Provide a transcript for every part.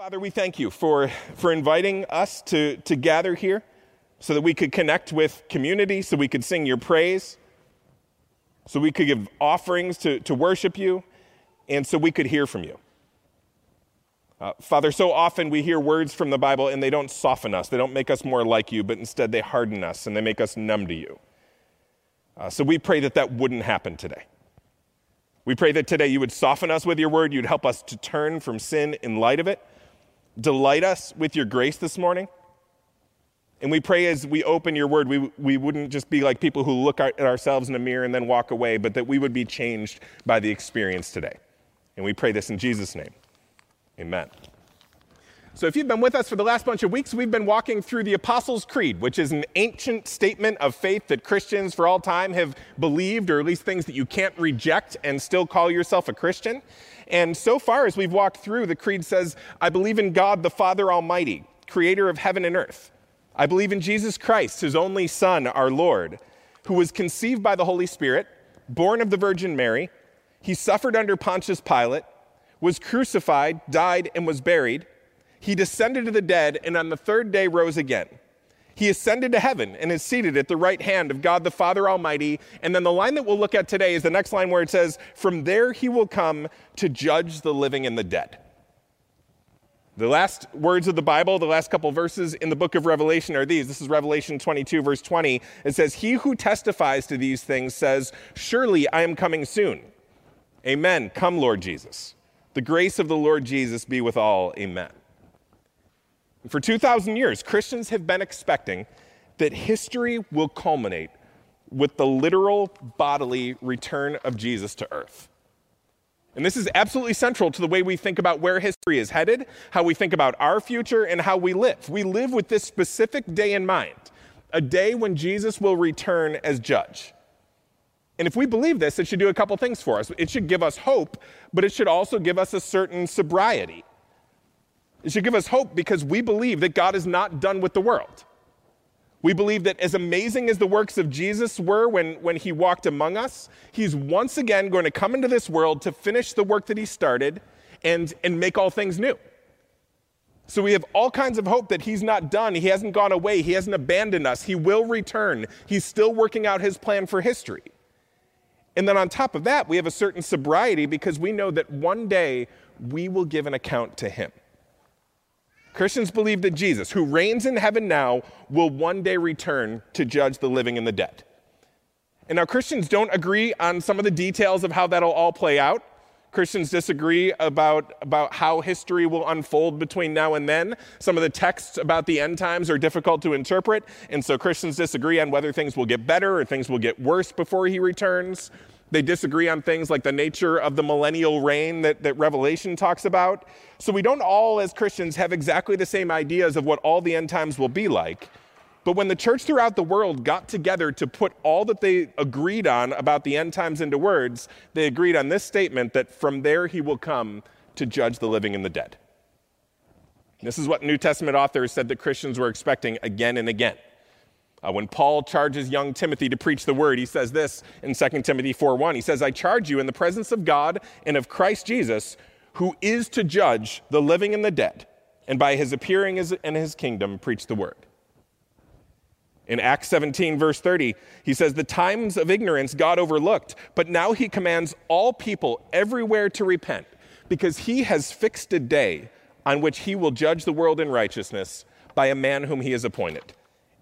Father, we thank you for, for inviting us to, to gather here so that we could connect with community, so we could sing your praise, so we could give offerings to, to worship you, and so we could hear from you. Uh, Father, so often we hear words from the Bible and they don't soften us, they don't make us more like you, but instead they harden us and they make us numb to you. Uh, so we pray that that wouldn't happen today. We pray that today you would soften us with your word, you'd help us to turn from sin in light of it delight us with your grace this morning. And we pray as we open your word, we, we wouldn't just be like people who look at ourselves in a mirror and then walk away, but that we would be changed by the experience today. And we pray this in Jesus' name. Amen. So, if you've been with us for the last bunch of weeks, we've been walking through the Apostles' Creed, which is an ancient statement of faith that Christians for all time have believed, or at least things that you can't reject and still call yourself a Christian. And so far, as we've walked through, the Creed says, I believe in God, the Father Almighty, creator of heaven and earth. I believe in Jesus Christ, his only Son, our Lord, who was conceived by the Holy Spirit, born of the Virgin Mary. He suffered under Pontius Pilate, was crucified, died, and was buried. He descended to the dead, and on the third day rose again. He ascended to heaven and is seated at the right hand of God the Father Almighty. And then the line that we'll look at today is the next line where it says, From there he will come to judge the living and the dead. The last words of the Bible, the last couple verses in the book of Revelation are these. This is Revelation 22, verse 20. It says, He who testifies to these things says, Surely I am coming soon. Amen. Come, Lord Jesus. The grace of the Lord Jesus be with all. Amen. For 2,000 years, Christians have been expecting that history will culminate with the literal bodily return of Jesus to earth. And this is absolutely central to the way we think about where history is headed, how we think about our future, and how we live. We live with this specific day in mind a day when Jesus will return as judge. And if we believe this, it should do a couple things for us. It should give us hope, but it should also give us a certain sobriety. It should give us hope because we believe that God is not done with the world. We believe that as amazing as the works of Jesus were when, when he walked among us, he's once again going to come into this world to finish the work that he started and, and make all things new. So we have all kinds of hope that he's not done. He hasn't gone away. He hasn't abandoned us. He will return. He's still working out his plan for history. And then on top of that, we have a certain sobriety because we know that one day we will give an account to him. Christians believe that Jesus, who reigns in heaven now, will one day return to judge the living and the dead. And now, Christians don't agree on some of the details of how that'll all play out. Christians disagree about, about how history will unfold between now and then. Some of the texts about the end times are difficult to interpret, and so Christians disagree on whether things will get better or things will get worse before he returns. They disagree on things like the nature of the millennial reign that, that Revelation talks about. So we don't all, as Christians, have exactly the same ideas of what all the end times will be like. But when the church throughout the world got together to put all that they agreed on about the end times into words, they agreed on this statement that from there he will come to judge the living and the dead. This is what New Testament authors said that Christians were expecting again and again. Uh, when Paul charges young Timothy to preach the word, he says this in 2 Timothy 4:1. He says, I charge you in the presence of God and of Christ Jesus, who is to judge the living and the dead, and by his appearing in his kingdom, preach the word. In Acts 17, verse 30, he says, The times of ignorance God overlooked, but now he commands all people everywhere to repent, because he has fixed a day on which he will judge the world in righteousness by a man whom he has appointed.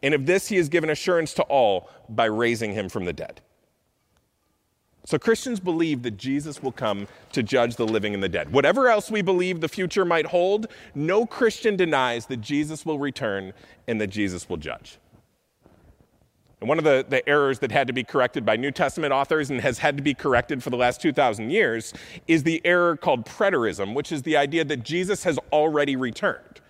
And of this he has given assurance to all by raising him from the dead. So Christians believe that Jesus will come to judge the living and the dead. Whatever else we believe the future might hold, no Christian denies that Jesus will return and that Jesus will judge. And one of the, the errors that had to be corrected by New Testament authors and has had to be corrected for the last 2,000 years is the error called preterism, which is the idea that Jesus has already returned.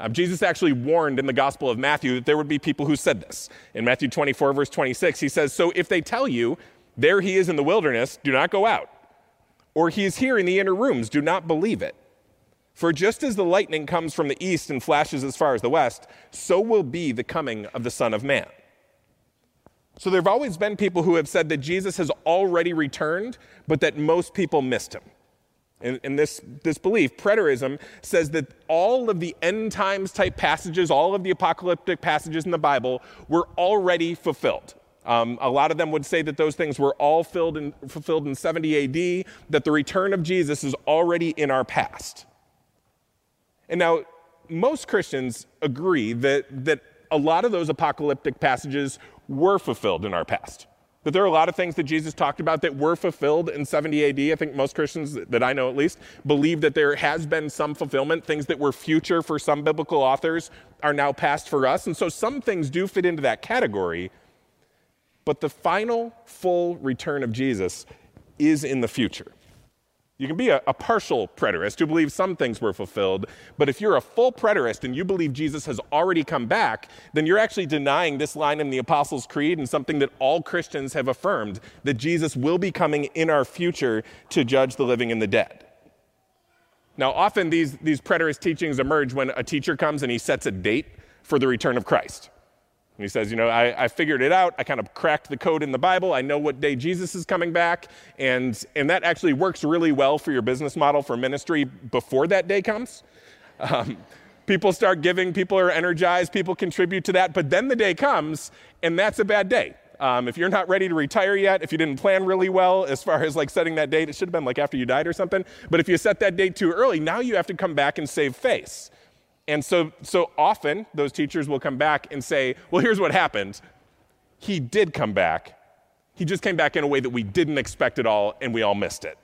Um, Jesus actually warned in the Gospel of Matthew that there would be people who said this. In Matthew 24, verse 26, he says, So if they tell you, there he is in the wilderness, do not go out. Or he is here in the inner rooms, do not believe it. For just as the lightning comes from the east and flashes as far as the west, so will be the coming of the Son of Man. So there have always been people who have said that Jesus has already returned, but that most people missed him. In, in, this, this belief, preterism, says that all of the end times type passages, all of the apocalyptic passages in the Bible were already fulfilled. Um, a lot of them would say that those things were all filled fulfilled in 70 AD, that the return of Jesus is already in our past. And now, most Christians agree that, that a lot of those apocalyptic passages were fulfilled in our past. That there are a lot of things that Jesus talked about that were fulfilled in 70 AD. I think most Christians that I know at least believe that there has been some fulfillment. Things that were future for some biblical authors are now past for us. And so some things do fit into that category. But the final full return of Jesus is in the future. You can be a, a, partial preterist who believes some things were fulfilled, but if you're a full preterist and you believe Jesus has already come back, then you're actually denying this line in the Apostles' Creed and something that all Christians have affirmed that Jesus will be coming in our future to judge the living and the dead. Now, often these, these preterist teachings emerge when a teacher comes and he sets a date for the return of Christ. And he says, You know, I, I, figured it out. I kind of cracked the code in the Bible. I know what day Jesus is coming back. And, and that actually works really well for your business model for ministry before that day comes. Um, people start giving, people are energized, people contribute to that. But then the day comes, and that's a bad day. Um, if you're not ready to retire yet, if you didn't plan really well as far as like setting that date, it should have been like after you died or something. But if you set that date too early, now you have to come back and save face. And so, so often those teachers will come back and say, well, here's what happened. He did come back. He just came back in a way that we didn't expect at all, and we all missed it.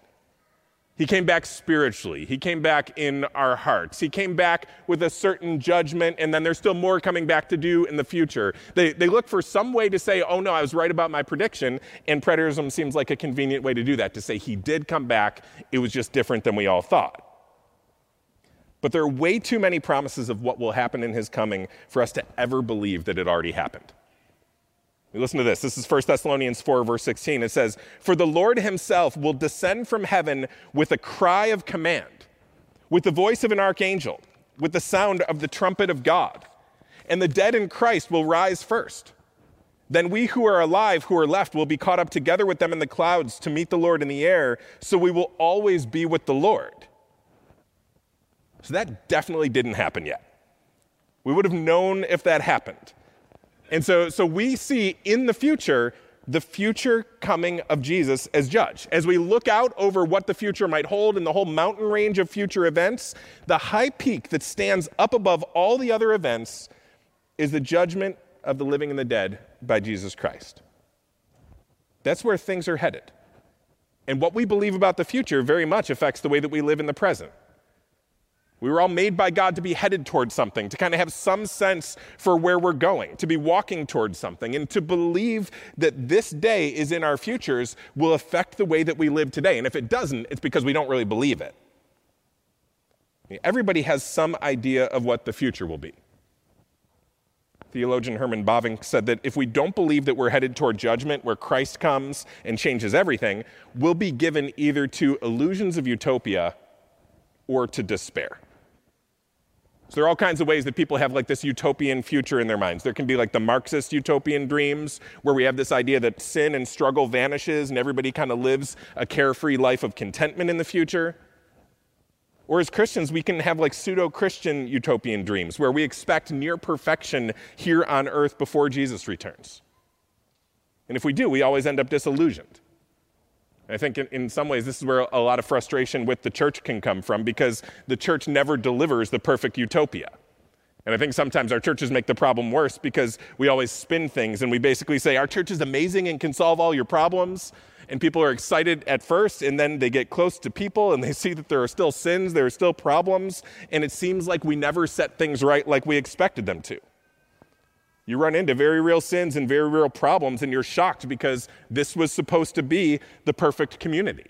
He came back spiritually. He came back in our hearts. He came back with a certain judgment, and then there's still more coming back to do in the future. They, they look for some way to say, oh no, I was right about my prediction, and preterism seems like a convenient way to do that, to say he did come back, it was just different than we all thought. But there are way too many promises of what will happen in his coming for us to ever believe that it already happened. Listen to this. This is 1 Thessalonians 4, verse 16. It says, For the Lord himself will descend from heaven with a cry of command, with the voice of an archangel, with the sound of the trumpet of God. And the dead in Christ will rise first. Then we who are alive, who are left, will be caught up together with them in the clouds to meet the Lord in the air, so we will always be with the Lord. So that definitely didn't happen yet. We would have known if that happened. And so, so we see in the future the future coming of Jesus as judge. As we look out over what the future might hold in the whole mountain range of future events, the high peak that stands up above all the other events is the judgment of the living and the dead by Jesus Christ. That's where things are headed. And what we believe about the future very much affects the way that we live in the present. We were all made by God to be headed towards something, to kind of have some sense for where we're going, to be walking towards something, and to believe that this day is in our futures will affect the way that we live today. And if it doesn't, it's because we don't really believe it. Everybody has some idea of what the future will be. Theologian Herman Bavinck said that if we don't believe that we're headed toward judgment where Christ comes and changes everything, we'll be given either to illusions of utopia or to despair. So there are all kinds of ways that people have like this utopian future in their minds. There can be like the Marxist utopian dreams where we have this idea that sin and struggle vanishes and everybody kind of lives a carefree life of contentment in the future. Or as Christians, we can have like pseudo Christian utopian dreams where we expect near perfection here on earth before Jesus returns. And if we do, we always end up disillusioned. I think in, in, some ways this is where a lot of frustration with the church can come from because the church never delivers the perfect utopia. And I think sometimes our churches make the problem worse because we always spin things and we basically say, Our church is amazing and can solve all your problems. And people are excited at first, and then they get close to people and they see that there are still sins, there are still problems, and it seems like we never set things right like we expected them to. You run into very real sins and very real problems, and you're shocked because this was supposed to be the perfect community.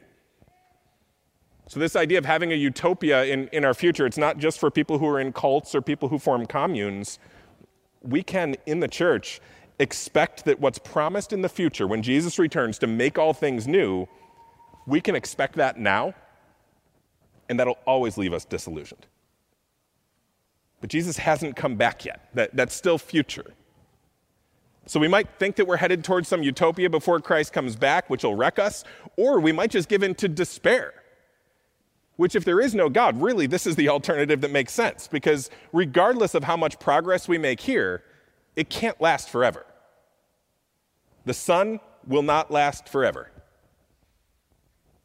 So, this idea of having a utopia in, in our future, it's not just for people who are in cults or people who form communes. We can, in the church, expect that what's promised in the future, when Jesus returns to make all things new, we can expect that now, and that'll always leave us disillusioned. But Jesus hasn't come back yet. That, that's still future. So we might think that we're headed towards some utopia before Christ comes back, which will wreck us, or we might just give in to despair. Which, if there is no God, really, this is the alternative that makes sense because regardless of how much progress we make here, it can't last forever. The sun will not last forever.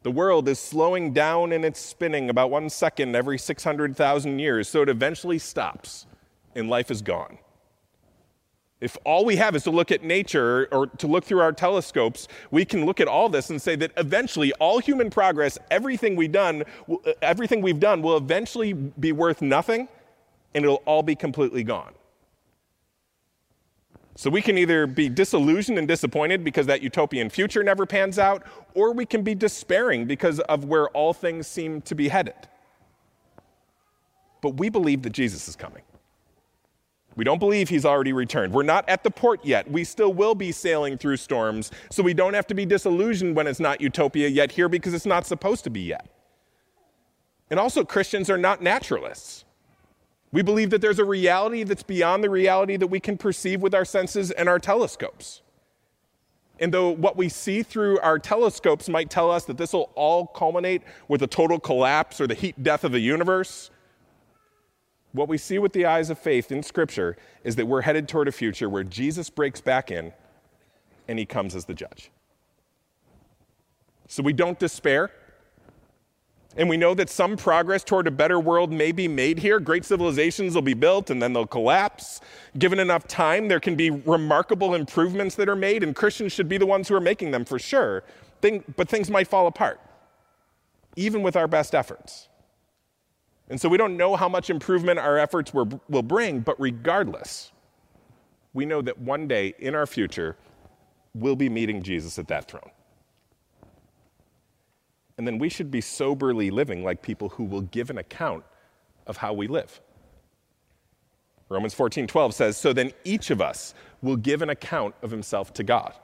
The world is slowing down in its spinning about one second every 600,000 years, so it eventually stops and life is gone. If all we have is to look at nature or to look through our telescopes, we can look at all this and say that eventually all human progress, everything we've done, uh, everything we've done will eventually be worth nothing and it'll all be completely gone. So we can either be disillusioned and disappointed because that utopian future never pans out, or we can be despairing because of where all things seem to be headed. But we believe that Jesus is coming. We don't believe he's already returned. We're not at the port yet. We still will be sailing through storms, so we don't have to be disillusioned when it's not utopia yet here because it's not supposed to be yet. And also, Christians are not naturalists. We believe that there's a reality that's beyond the reality that we can perceive with our senses and our telescopes. And though what we see through our telescopes might tell us that this will all culminate with a total collapse or the heat death of the universe, what we see with the eyes of faith in Scripture is that we're headed toward a future where Jesus breaks back in and he comes as the judge. So we don't despair. And we know that some progress toward a better world may be made here. Great civilizations will be built and then they'll collapse. Given enough time, there can be remarkable improvements that are made, and Christians should be the ones who are making them for sure. but things might fall apart, even with our best efforts. And so we don't know how much improvement our efforts will bring, but regardless, we know that one day in our future, we'll be meeting Jesus at that throne. And then we should be soberly living like people who will give an account of how we live. Romans 14 12 says, So then each of us will give an account of himself to God.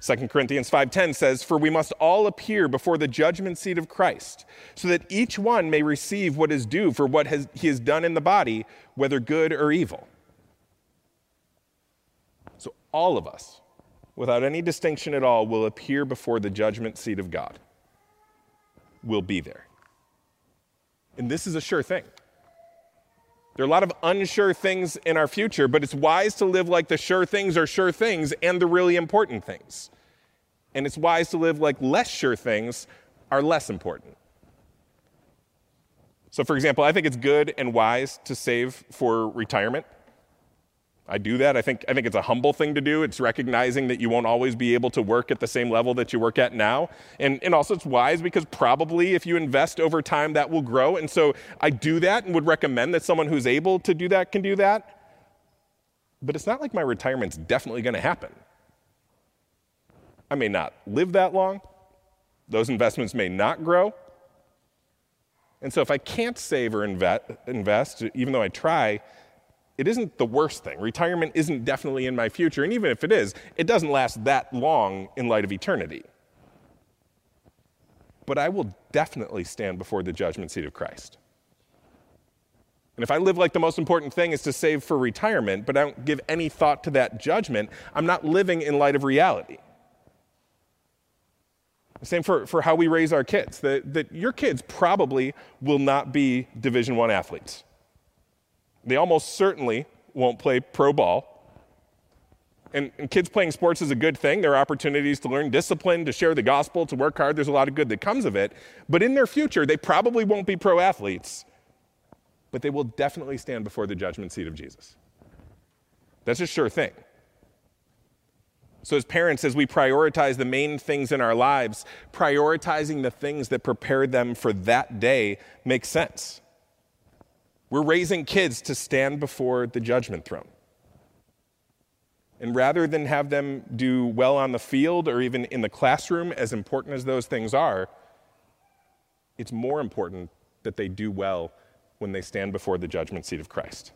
2 Corinthians 5:10 says, "For we must all appear before the judgment seat of Christ, so that each one may receive what is due for what has, he has done in the body, whether good or evil." So all of us, without any distinction at all, will appear before the judgment seat of God. We'll be there. And this is a sure thing. There are a lot of unsure things in our future, but it's wise to live like the sure things are sure things and the really important things. And it's wise to live like less sure things are less important. So, for example, I think it's good and wise to save for retirement. I do that. I think, I think it's a humble thing to do. It's recognizing that you won't always be able to work at the same level that you work at now. And, and also, it's wise because probably if you invest over time, that will grow. And so I do that and would recommend that someone who's able to do that can do that. But it's not like my retirement's definitely going to happen. I may not live that long, those investments may not grow. And so if I can't save or invest, even though I try, it isn't the worst thing. Retirement isn't definitely in my future, and even if it is, it doesn't last that long in light of eternity. But I will definitely stand before the judgment seat of Christ. And if I live like the most important thing is to save for retirement, but I don't give any thought to that judgment, I'm not living in light of reality. Same for, for how we raise our kids. That, that your kids probably will not be Division One athletes. They almost certainly won't play pro ball. And, and, kids playing sports is a good thing. There are opportunities to learn discipline, to share the gospel, to work hard. There's a lot of good that comes of it. But in their future, they probably won't be pro athletes, but they will definitely stand before the judgment seat of Jesus. That's a sure thing. So, as parents, as we prioritize the main things in our lives, prioritizing the things that prepare them for that day makes sense. We're raising kids to stand before the judgment throne. And rather than have them do well on the field or even in the classroom, as important as those things are, it's more important that they do well when they stand before the judgment seat of Christ.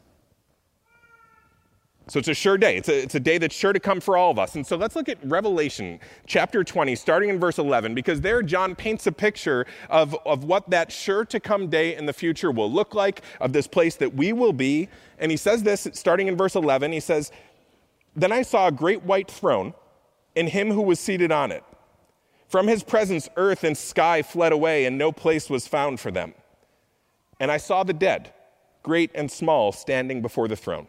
So it's a sure day. It's a, it's a day that's sure to come for all of us. And so let's look at Revelation chapter 20, starting in verse 11, because there John paints a picture of, of what that sure to come day in the future will look like, of this place that we will be. And he says this starting in verse 11. He says, Then I saw a great white throne and him who was seated on it. From his presence, earth and sky fled away, and no place was found for them. And I saw the dead, great and small, standing before the throne.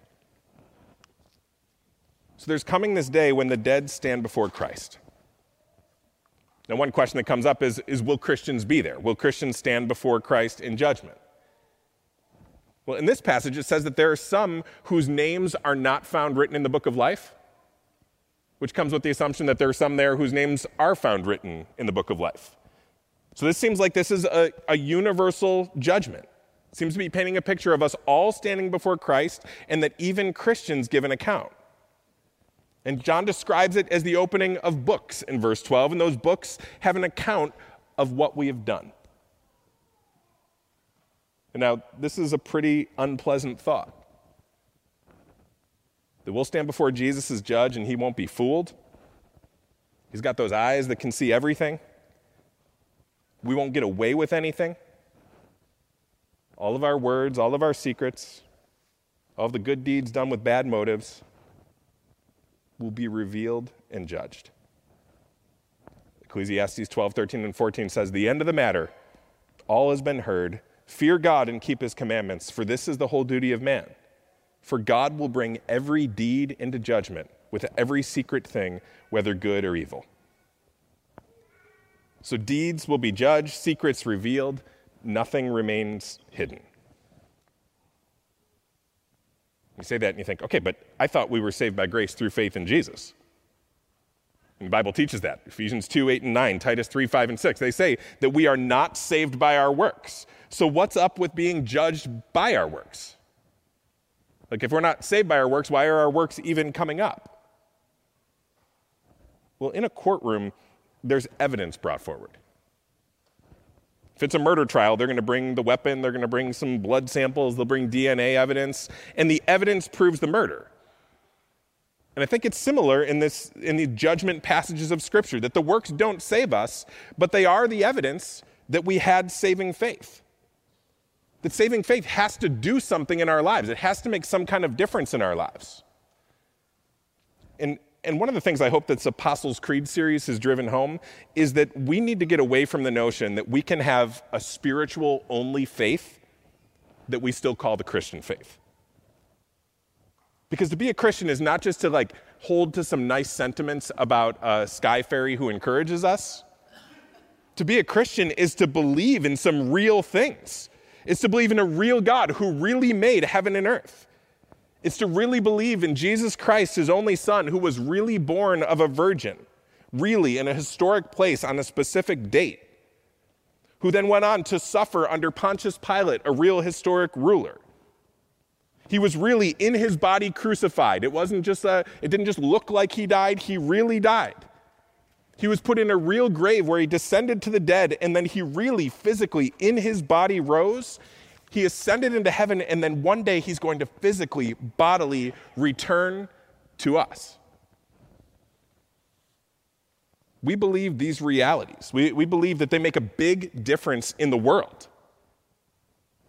So there's coming this day when the dead stand before Christ. Now, one question that comes up is, is Will Christians be there? Will Christians stand before Christ in judgment? Well, in this passage, it says that there are some whose names are not found written in the book of life which comes with the assumption that there are some there whose names are found written in the book of life. So this seems like this is a, a universal judgment. It seems to be painting a picture of us all standing before Christ and that even Christians give an account. And John describes it as the opening of books in verse 12, and those books have an account of what we have done. And now, this is a pretty unpleasant thought that we'll stand before Jesus as judge and he won't be fooled. He's got those eyes that can see everything. We won't get away with anything. All of our words, all of our secrets, all of the good deeds done with bad motives will be revealed and judged. Ecclesiastes 12, 13, and 14 says, The end of the matter, all has been heard. Fear God and keep his commandments, for this is the whole duty of man. For God will bring every deed into judgment with every secret thing, whether good or evil. So deeds will be judged, secrets revealed, nothing remains hidden. You say that and you think, okay, but I thought we were saved by grace through faith in Jesus. And the Bible teaches that. Ephesians 2, 8, and 9, Titus 3, 5, and 6. They say that we are not saved by our works. So what's up with being judged by our works? Like, if we're not saved by our works, why are our works even coming up? Well, in a courtroom, there's evidence brought forward. If it's a murder trial, they're going to bring the weapon, they're going to bring some blood samples, they'll bring DNA evidence, and the evidence proves the murder. And I think it's similar in this in the judgment passages of scripture that the works don't save us, but they are the evidence that we had saving faith that saving faith has to do something in our lives. It has to make some kind of difference in our lives. And, and one of the things I hope this Apostles' Creed series has driven home is that we need to get away from the notion that we can have a spiritual only faith that we still call the Christian faith. Because to be a Christian is not just to like hold to some nice sentiments about a sky fairy who encourages us. To be a Christian is to believe in some real things it's to believe in a real God who really made heaven and earth. It's to really believe in Jesus Christ, his only son, who was really born of a virgin, really in a historic place on a specific date, who then went on to suffer under Pontius Pilate, a real historic ruler. He was really in his body crucified. It wasn't just a, it didn't just look like he died, he really died. He was put in a real grave where he descended to the dead, and then he really physically, in his body, rose. He ascended into heaven, and then one day he's going to physically, bodily return to us. We believe these realities. We, we believe that they make a big difference in the world.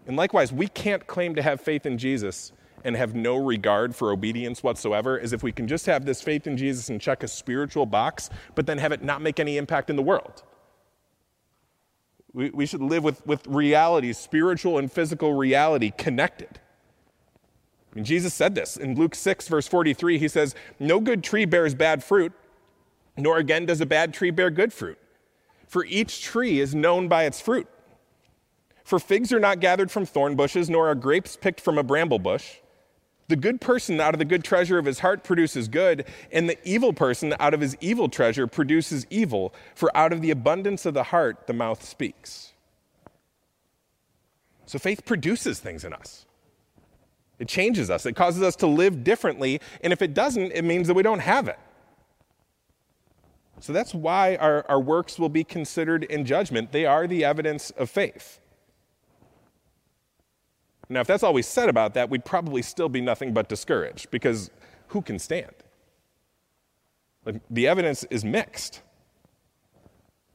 And likewise, we can't claim to have faith in Jesus and have no regard for obedience whatsoever as if we can just have this faith in Jesus and check a spiritual box, but then have it not make any impact in the world. We, we should live with, with reality, spiritual and physical reality connected. I mean, Jesus said this in Luke 6, verse 43. He says, No good tree bears bad fruit, nor again does a bad tree bear good fruit. For each tree is known by its fruit. For figs are not gathered from thorn bushes, nor are grapes picked from a bramble bush. The good person out of the good treasure of his heart produces good, and the evil person out of his evil treasure produces evil, for out of the abundance of the heart the mouth speaks. So faith produces things in us. It changes us, it causes us to live differently, and if it doesn't, it means that we don't have it. So that's why our, our works will be considered in judgment. They are the evidence of faith. Now, if that's all we said about that, we'd probably still be nothing but discouraged because who can stand? Like, the evidence is mixed.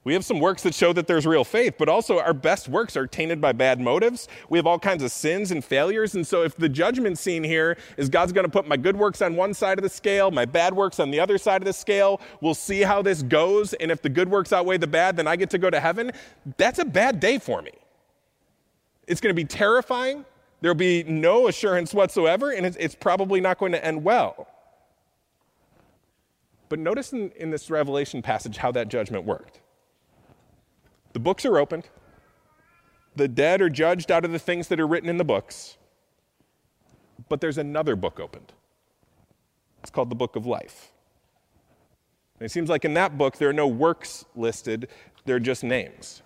We have some works that show that there's real faith, but also our best works are tainted by bad motives. We have all kinds of sins and failures. And so, if the judgment scene here is God's going to put my good works on one side of the scale, my bad works on the other side of the scale, we'll see how this goes. And if the good works outweigh the bad, then I get to go to heaven. That's a bad day for me. It's going to be terrifying. There'll be no assurance whatsoever, and it's, it's probably not going to end well. But notice in, in this Revelation passage how that judgment worked. The books are opened. The dead are judged out of the things that are written in the books. But there's another book opened. It's called the Book of Life. And it seems like in that book, there are no works listed, they're just names.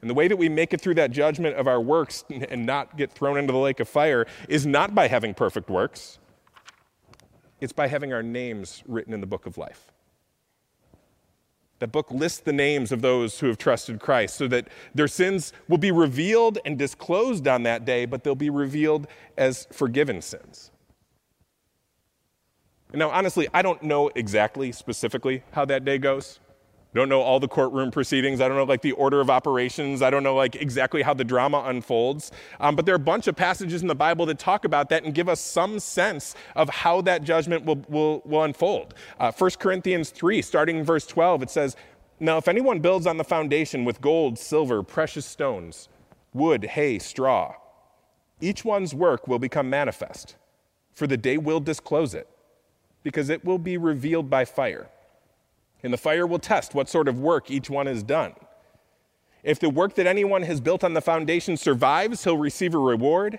And the way that we make it through that judgment of our works and not get thrown into the lake of fire is not by having perfect works, it's by having our names written in the book of life. That book lists the names of those who have trusted Christ so that their sins will be revealed and disclosed on that day, but they'll be revealed as forgiven sins. Now, honestly, I don't know exactly, specifically, how that day goes. I don't know all the courtroom proceedings. I don't know like the order of operations. I don't know like exactly how the drama unfolds. Um, but there are a bunch of passages in the Bible that talk about that and give us some sense of how that judgment will, will, will unfold. Uh, 1 Corinthians 3, starting in verse 12, it says, Now if anyone builds on the foundation with gold, silver, precious stones, wood, hay, straw, each one's work will become manifest, for the day will disclose it, because it will be revealed by fire and the fire will test what sort of work each one has done. If the work that anyone has built on the foundation survives, he'll receive a reward.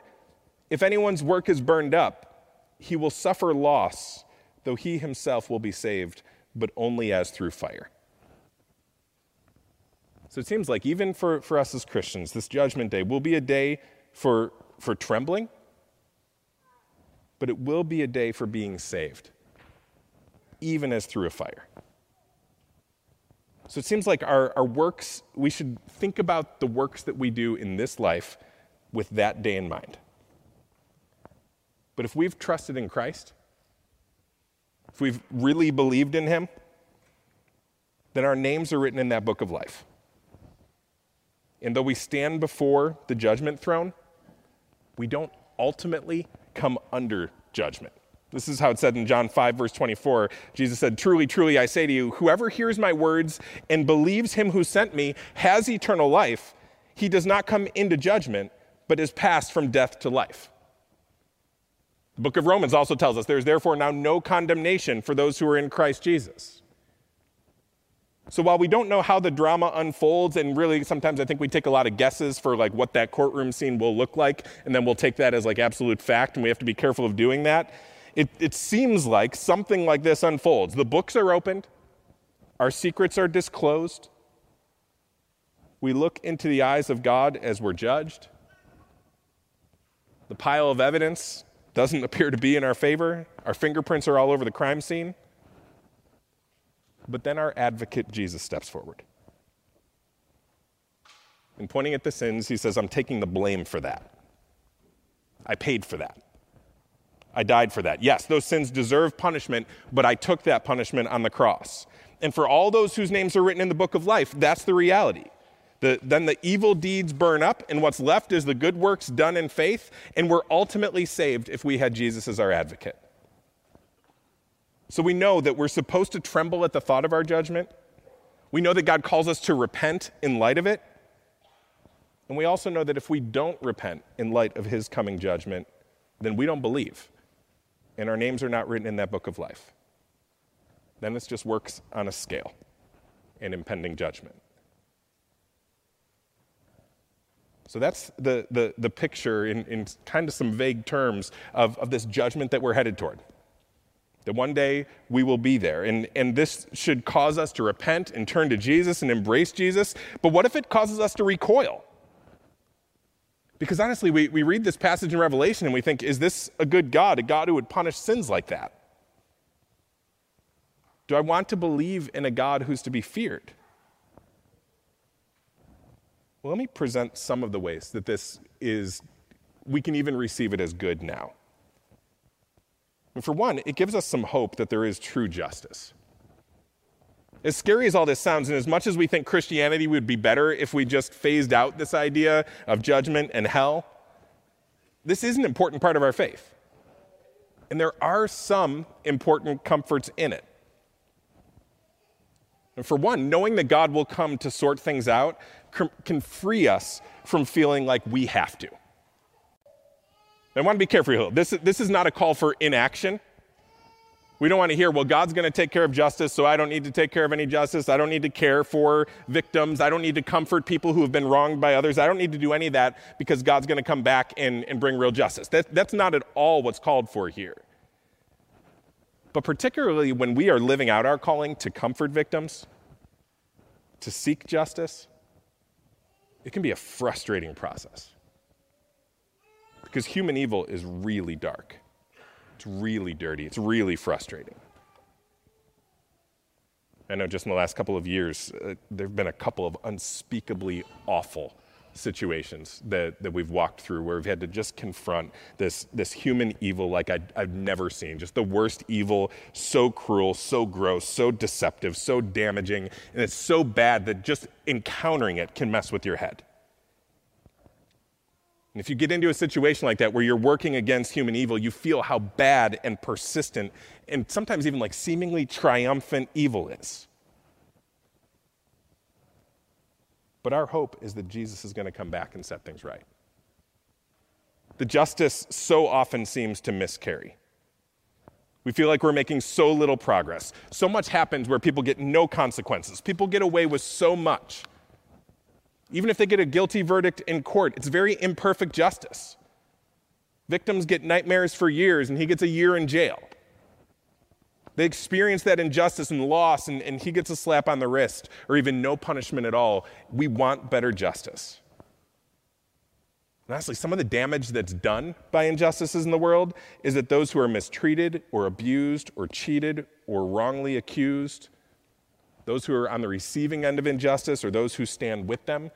If anyone's work is burned up, he will suffer loss, though he himself will be saved, but only as through fire. So it seems like even for, for us as Christians, this judgment day will be a day for, for trembling, but it will be a day for being saved, even as through a fire. So it seems like our, our works, we should think about the works that we do in this life with that day in mind. But if we've trusted in Christ, if we've really believed in Him, then our names are written in that book of life. And though we stand before the judgment throne, we don't ultimately come under judgment. This is how it said in John 5, verse 24. Jesus said, Truly, truly, I say to you, whoever hears my words and believes him who sent me has eternal life. He does not come into judgment, but is passed from death to life. The book of Romans also tells us there is therefore now no condemnation for those who are in Christ Jesus. So while we don't know how the drama unfolds, and really sometimes I think we take a lot of guesses for like what that courtroom scene will look like, and then we'll take that as like absolute fact, and we have to be careful of doing that it, it seems like something like this unfolds. The books are opened, our secrets are disclosed. We look into the eyes of God as we're judged. The pile of evidence doesn't appear to be in our favor. Our fingerprints are all over the crime scene. But then our advocate, Jesus, steps forward. And pointing at the sins, he says, I'm taking the blame for that. I paid for that. I died for that. Yes, those sins deserve punishment, but I took that punishment on the cross. And for all those whose names are written in the book of life, that's the reality. The, then the evil deeds burn up, and what's left is the good works done in faith, and we're ultimately saved if we had Jesus as our advocate. So we know that we're supposed to tremble at the thought of our judgment. We know that God calls us to repent in light of it. And we also know that if we don't repent in light of his coming judgment, then we don't believe and our names are not written in that book of life. Then it just works on a scale and impending judgment. So that's the, the, the picture in, in kind of some vague terms of, of this judgment that we're headed toward. That one day we will be there. And, and this should cause us to repent and turn to Jesus and embrace Jesus. But what if it causes us to recoil? Because honestly, we, we read this passage in Revelation and we think, is this a good God, a God who would punish sins like that? Do I want to believe in a God who's to be feared? Well, let me present some of the ways that this is, we can even receive it as good now. And for one, it gives us some hope that there is true justice. As scary as all this sounds, and as much as we think Christianity would be better if we just phased out this idea of judgment and hell, this is an important part of our faith. And there are some important comforts in it. And for one, knowing that God will come to sort things out can free us from feeling like we have to. I want to be careful here. This, this is not a call for inaction. We don't want to hear, well, God's going to take care of justice, so I don't need to take care of any justice. I don't need to care for victims. I don't need to comfort people who have been wronged by others. I don't need to do any of that because God's going to come back and, and bring real justice. That, that's not at all what's called for here. But particularly when we are living out our calling to comfort victims, to seek justice, it can be a frustrating process. Because human evil is really dark. It's really dirty. It's really frustrating. I know just in the last couple of years, uh, there have been a couple of unspeakably awful situations that, that we've walked through where we've had to just confront this, this human evil like i I've never seen. Just the worst evil, so cruel, so gross, so deceptive, so damaging, and it's so bad that just encountering it can mess with your head. And if you get into a situation like that where you're working against human evil, you feel how bad and persistent and sometimes even like seemingly triumphant evil is. But our hope is that Jesus is going to come back and set things right. The justice so often seems to miscarry. We feel like we're making so little progress. So much happens where people get no consequences. People get away with so much even if they get a guilty verdict in court, it's very imperfect justice. Victims get nightmares for years, and he gets a year in jail. They experience that injustice and loss, and, and he gets a slap on the wrist, or even no punishment at all. We want better justice. And some of the damage that's done by injustices in the world is that those who are mistreated, or abused, or cheated, or wrongly accused, those who are on the receiving end of injustice or those who stand with them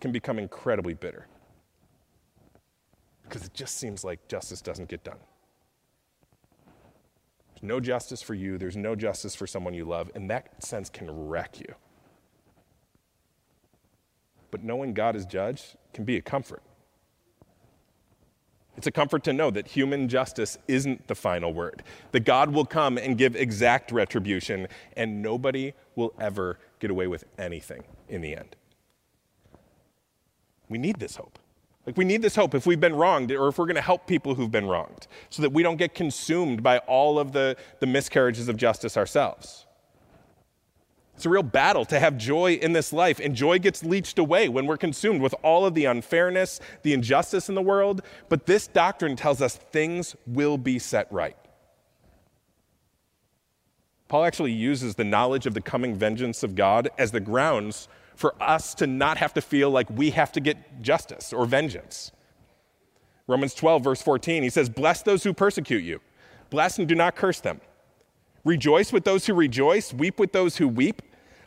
can become incredibly bitter because it just seems like justice doesn't get done. There's no justice for you, there's no justice for someone you love, and that sense can wreck you. But knowing God is judge can be a comfort. It's a comfort to know that human justice isn't the final word, that God will come and give exact retribution, and nobody will ever get away with anything in the end. We need this hope. Like, we need this hope if we've been wronged or if we're going to help people who've been wronged so that we don't get consumed by all of the, the miscarriages of justice ourselves. It's a real battle to have joy in this life, and joy gets leached away when we're consumed with all of the unfairness, the injustice in the world. But this doctrine tells us things will be set right. Paul actually uses the knowledge of the coming vengeance of God as the grounds for us to not have to feel like we have to get justice or vengeance. Romans 12, verse 14, he says, Bless those who persecute you, bless and do not curse them. Rejoice with those who rejoice, weep with those who weep,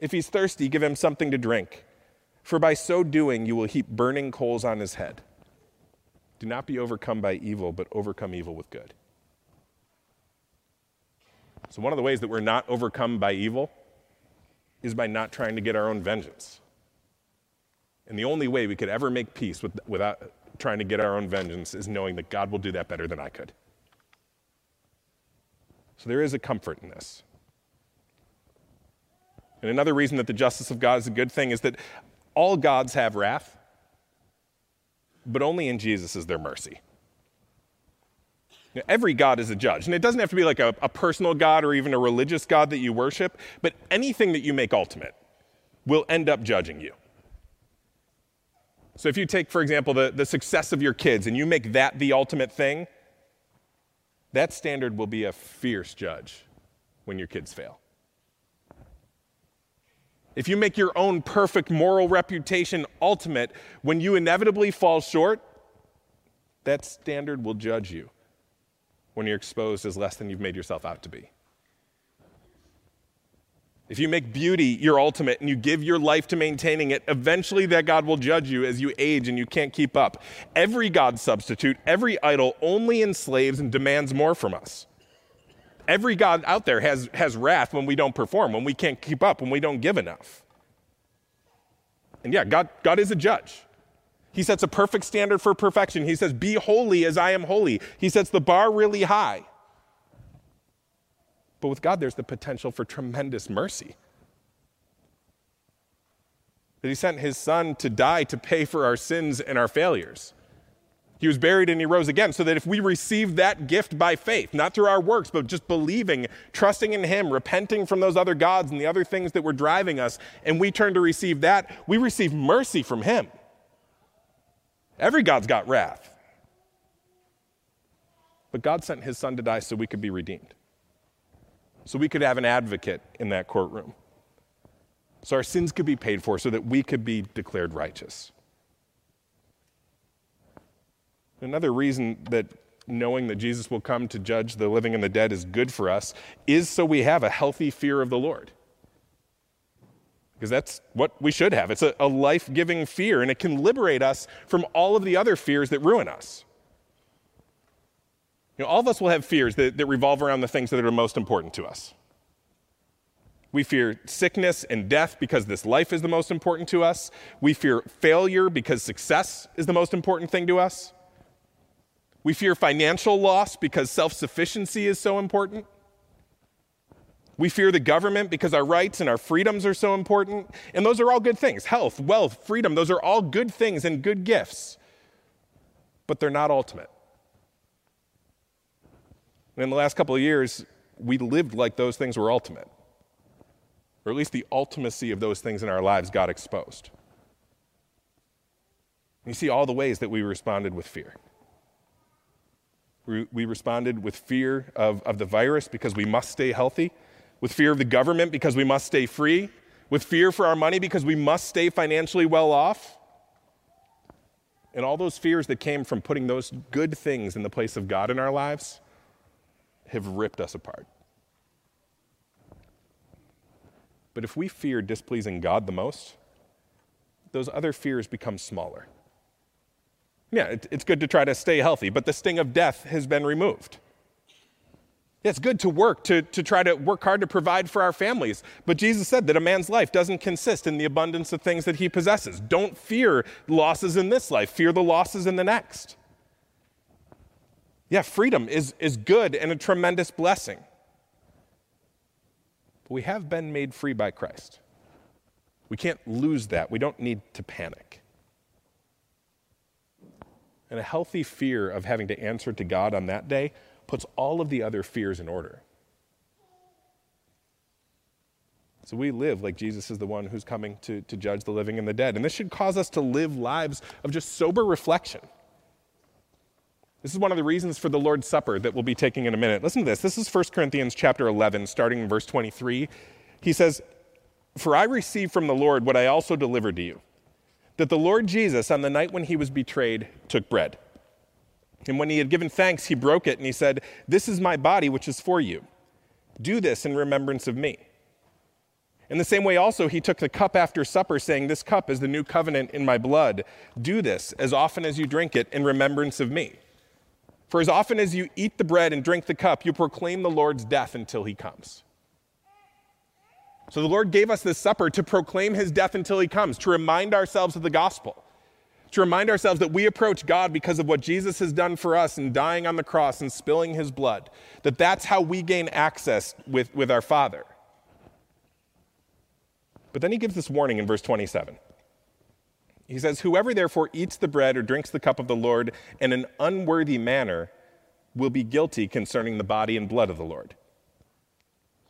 If he's thirsty, give him something to drink. For by so doing, you will heap burning coals on his head. Do not be overcome by evil, but overcome evil with good. So, one of the ways that we're not overcome by evil is by not trying to get our own vengeance. And the only way we could ever make peace with, without trying to get our own vengeance is knowing that God will do that better than I could. So there is a comfort in this. And another reason that the justice of God is a good thing is that all gods have wrath, but only in Jesus is there mercy. Know, every God is a judge. And it doesn't have to be like a, a personal God or even a religious God that you worship, but anything that you make ultimate will end up judging you. So if you take, for example, the, the success of your kids and you make that the ultimate thing, that standard will be a fierce judge when your kids fail. If you make your own perfect moral reputation ultimate, when you inevitably fall short, that standard will judge you when you're exposed as less than you've made yourself out to be. If you make beauty your ultimate and you give your life to maintaining it, eventually that God will judge you as you age and you can't keep up. Every God substitute, every idol only enslaves and demands more from us. Every God out there has, has wrath when we don't perform, when we can't keep up, when we don't give enough. And yeah, God, God is a judge. He sets a perfect standard for perfection. He says, Be holy as I am holy. He sets the bar really high. But with God, there's the potential for tremendous mercy. That He sent His Son to die to pay for our sins and our failures. He was buried and he rose again, so that if we receive that gift by faith, not through our works, but just believing, trusting in Him, repenting from those other gods and the other things that were driving us, and we turn to receive that, we receive mercy from Him. Every God's got wrath. But God sent His Son to die so we could be redeemed, so we could have an advocate in that courtroom, so our sins could be paid for, so that we could be declared righteous. Another reason that knowing that Jesus will come to judge the living and the dead is good for us is so we have a healthy fear of the Lord. Because that's what we should have. It's a, a life giving fear, and it can liberate us from all of the other fears that ruin us. You know, all of us will have fears that, that revolve around the things that are most important to us. We fear sickness and death because this life is the most important to us. We fear failure because success is the most important thing to us. We fear financial loss because self sufficiency is so important. We fear the government because our rights and our freedoms are so important. And those are all good things health, wealth, freedom, those are all good things and good gifts. But they're not ultimate. And in the last couple of years, we lived like those things were ultimate. Or at least the ultimacy of those things in our lives got exposed. You see all the ways that we responded with fear. We, responded with fear of, of the virus because we must stay healthy, with fear of the government because we must stay free, with fear for our money because we must stay financially well off. And all those fears that came from putting those good things in the place of God in our lives have ripped us apart. But if we fear displeasing God the most, those other fears become smaller. Yeah, it, it's good to try to stay healthy, but the sting of death has been removed. It's good to work, to, to try to work hard to provide for our families. But Jesus said that a man's life doesn't consist in the abundance of things that he possesses. Don't fear losses in this life, fear the losses in the next. Yeah, freedom is, is good and a tremendous blessing. But we have been made free by Christ. We can't lose that. We don't need to panic and a healthy fear of having to answer to God on that day puts all of the other fears in order. So we live like Jesus is the one who's coming to, to judge the living and the dead. And this should cause us to live lives of just sober reflection. This is one of the reasons for the Lord's Supper that we'll be taking in a minute. Listen to this. This is 1 Corinthians chapter 11, starting in verse 23. He says, For I received from the Lord what I also delivered to you that the Lord Jesus, on the night when he was betrayed, took bread. And when he had given thanks, he broke it and he said, This is my body, which is for you. Do this in remembrance of me. In the same way, also, he took the cup after supper, saying, This cup is the new covenant in my blood. Do this as often as you drink it in remembrance of me. For as often as you eat the bread and drink the cup, you proclaim the Lord's death until he comes. So the Lord gave us this supper to proclaim his death until he comes, to remind ourselves of the gospel, to remind ourselves that we approach God because of what Jesus has done for us in dying on the cross and spilling his blood, that that's how we gain access with, with our Father. But then he gives this warning in verse 27. He says, Whoever therefore eats the bread or drinks the cup of the Lord in an unworthy manner will be guilty concerning the body and blood of the Lord.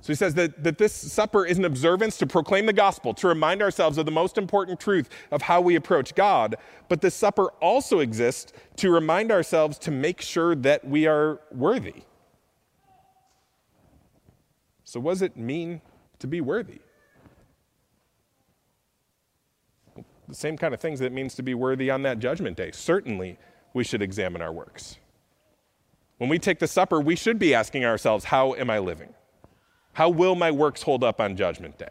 So he says that, that this supper is an observance to proclaim the gospel, to remind ourselves of the most important truth of how we approach God. But this supper also exists to remind ourselves to make sure that we are worthy. So, what does it mean to be worthy? The same kind of things that it means to be worthy on that judgment day. Certainly, we should examine our works. When we take the supper, we should be asking ourselves, How am I living? How will my works hold up on Judgment Day?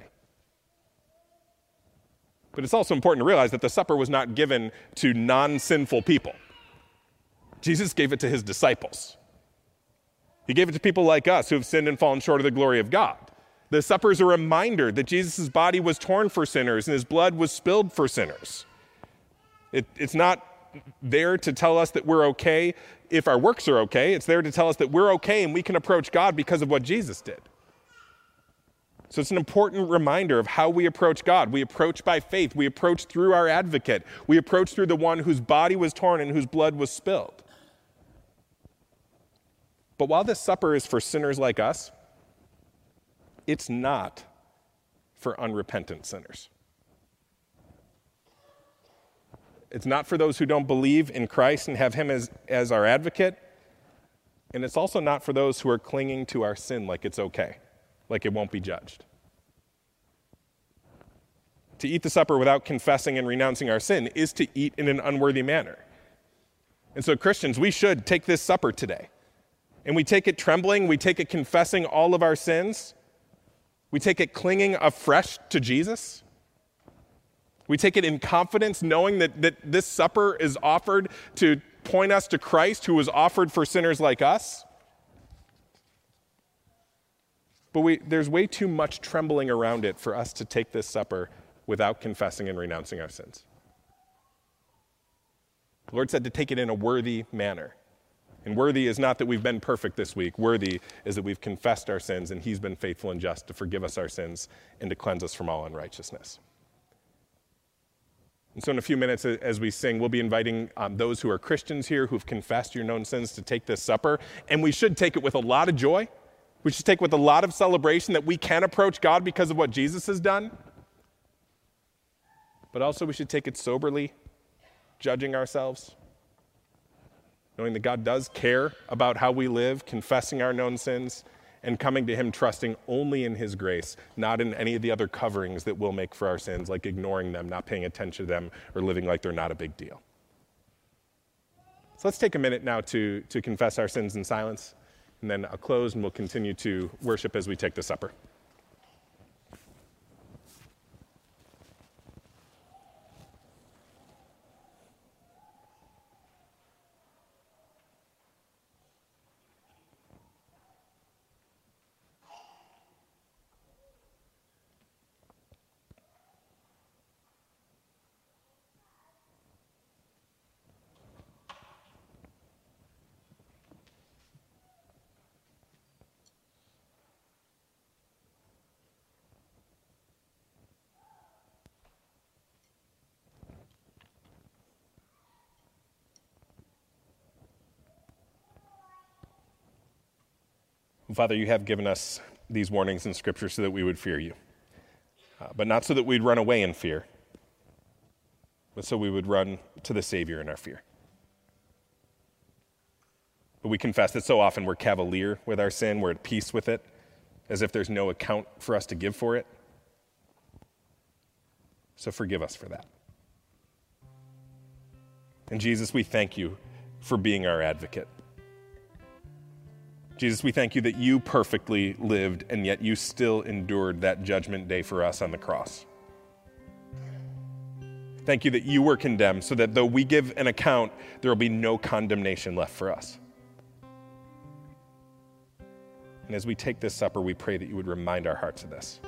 But it's also important to realize that the supper was not given to non sinful people. Jesus gave it to his disciples. He gave it to people like us who have sinned and fallen short of the glory of God. The supper is a reminder that Jesus' body was torn for sinners and his blood was spilled for sinners. It, it's not there to tell us that we're okay if our works are okay. It's there to tell us that we're okay and we can approach God because of what Jesus did. So it's an important reminder of how we approach God. We approach by faith. We approach through our advocate. We approach through the one whose body was torn and whose blood was spilled. But while this supper is for sinners like us, it's not for unrepentant sinners. It's not for those who don't believe in Christ and have Him as, as our advocate. And it's also not for those who are clinging to our sin like it's okay like it won't be judged. To eat the supper without confessing and renouncing our sin is to eat in an unworthy manner. And so, Christians, we should take this supper today. And we take it trembling, we take it confessing all of our sins, we take it clinging afresh to Jesus. We take it in confidence, knowing that, that this supper is offered to point us to Christ, who was offered for sinners like us. But we, there's way too much trembling around it for us to take this supper without confessing and renouncing our sins. The Lord said to take it in a worthy manner. And worthy is not that we've been perfect this week. Worthy is that we've confessed our sins and He's been faithful and just to forgive us our sins and to cleanse us from all unrighteousness. And so, in a few minutes, as we sing, we'll be inviting um, those who are Christians here who've confessed your known sins to take this supper. And we should take it with a lot of joy we should take with a lot of celebration that we can approach God because of what Jesus has done. But also, we should take it soberly, judging ourselves, knowing that God does care about how we live, confessing our known sins, and coming to Him trusting only in His grace, not in any of the other coverings that we'll make for our sins, like ignoring them, not paying attention to them, or living like they're not a big deal. So let's take a minute now to, to confess our sins in silence and then I'll close and we'll continue to worship as we take the supper. Father, you have given us these warnings in Scripture so that we would fear you, uh, but not so that we'd run away in fear, but so we would run to the Savior in our fear. But we confess that so often we're cavalier with our sin, we're at peace with it, as if there's no account for us to give for it. So forgive us for that. And Jesus, we thank you for being our advocate. Jesus, we thank you that you perfectly lived and yet you still endured that judgment day for us on the cross. Thank you that you were condemned so that though we give an account, there will be no condemnation left for us. And as we take this supper, we pray that you would remind our hearts of this.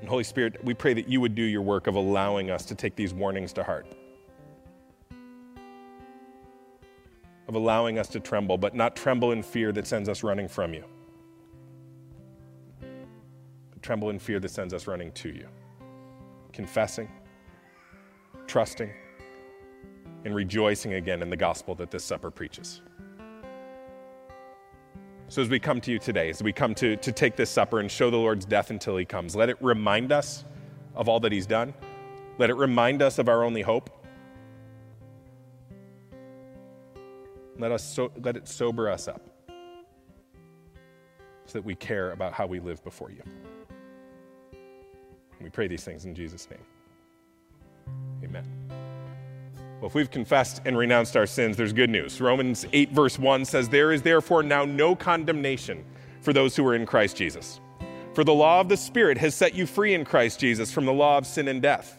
And Holy Spirit, we pray that you would do your work of allowing us to take these warnings to heart, of allowing us to tremble, but not tremble in fear that sends us running from you, but tremble in fear that sends us running to you, confessing, trusting, and rejoicing again in the gospel that this supper preaches. So, as we come to you today, as we come to, to take this supper and show the Lord's death until he comes, let it remind us of all that he's done. Let it remind us of our only hope. Let, us so, let it sober us up so that we care about how we live before you. We pray these things in Jesus' name. Amen. Well, if we've confessed and renounced our sins, there's good news. Romans 8, verse 1 says, There is therefore now no condemnation for those who are in Christ Jesus. For the law of the Spirit has set you free in Christ Jesus from the law of sin and death.